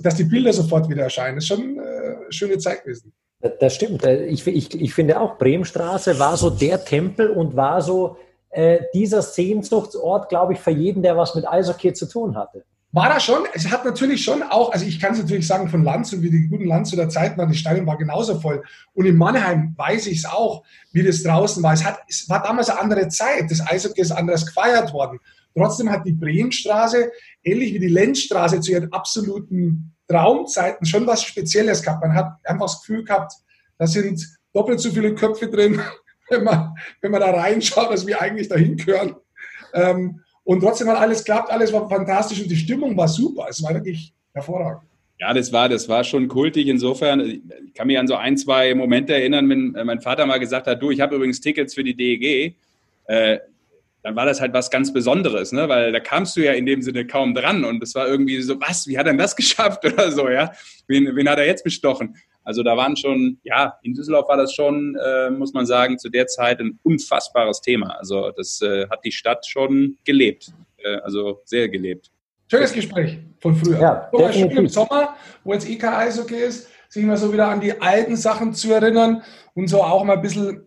dass die Bilder sofort wieder erscheinen. Das ist schon äh, eine schöne Zeit gewesen. Das stimmt. Äh, ich, ich, ich finde auch, Bremenstraße war so der Tempel und war so äh, dieser Sehnsuchtsort, glaube ich, für jeden, der was mit Eishockey zu tun hatte. War da schon, es hat natürlich schon auch, also ich kann es natürlich sagen von Lanz und wie die guten Landshuter Zeiten waren, die Stadion war genauso voll. Und in Mannheim weiß ich es auch, wie das draußen war. Es, hat, es war damals eine andere Zeit. Das Eishockey ist anders gefeiert worden. Trotzdem hat die Bremenstraße, ähnlich wie die Lenzstraße zu ihren absoluten Traumzeiten, schon was Spezielles gehabt. Man hat einfach das Gefühl gehabt, da sind doppelt so viele Köpfe drin, wenn man, wenn man da reinschaut, als wir eigentlich dahin gehören. Ähm, und trotzdem hat alles klappt, alles war fantastisch und die Stimmung war super. Es war wirklich hervorragend. Ja, das war, das war schon kultig. Insofern, ich kann mich an so ein, zwei Momente erinnern, wenn mein Vater mal gesagt hat, du, ich habe übrigens Tickets für die DEG. Äh, dann war das halt was ganz Besonderes, ne? weil da kamst du ja in dem Sinne kaum dran und es war irgendwie so, was, wie hat er denn das geschafft oder so, ja? Wen, wen hat er jetzt bestochen? Also da waren schon, ja, in Düsseldorf war das schon, äh, muss man sagen, zu der Zeit ein unfassbares Thema. Also das äh, hat die Stadt schon gelebt, äh, also sehr gelebt. Schönes Gespräch von früher. Ja, mal schön im Sommer, wo jetzt EK Eishockey ist, sich mal so wieder an die alten Sachen zu erinnern und so auch mal ein bisschen,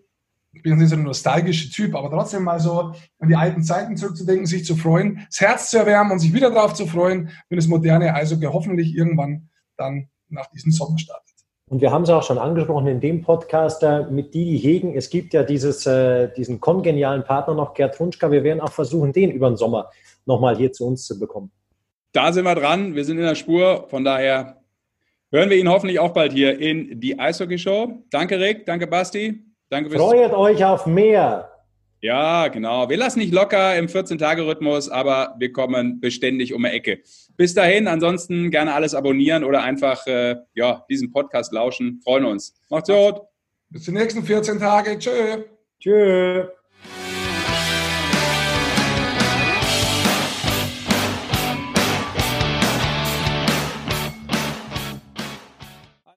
ich bin jetzt nicht so ein nostalgischer Typ, aber trotzdem mal so an die alten Zeiten zurückzudenken, sich zu freuen, das Herz zu erwärmen und sich wieder darauf zu freuen, wenn das moderne Eishockey hoffentlich irgendwann dann nach diesem Sommer startet. Und wir haben es auch schon angesprochen in dem Podcast äh, mit Didi Hegen. Es gibt ja dieses, äh, diesen kongenialen Partner noch, Gerd Runschka. Wir werden auch versuchen, den über den Sommer nochmal hier zu uns zu bekommen. Da sind wir dran. Wir sind in der Spur. Von daher hören wir ihn hoffentlich auch bald hier in die Eishockey-Show. Danke, Rick. Danke, Basti. Danke fürs Freut euch auf mehr. Ja, genau. Wir lassen nicht locker im 14-Tage-Rhythmus, aber wir kommen beständig um die Ecke. Bis dahin, ansonsten gerne alles abonnieren oder einfach äh, ja, diesen Podcast lauschen. Freuen uns. Macht's gut. Bis die nächsten 14 Tage. Tschö. Tschö.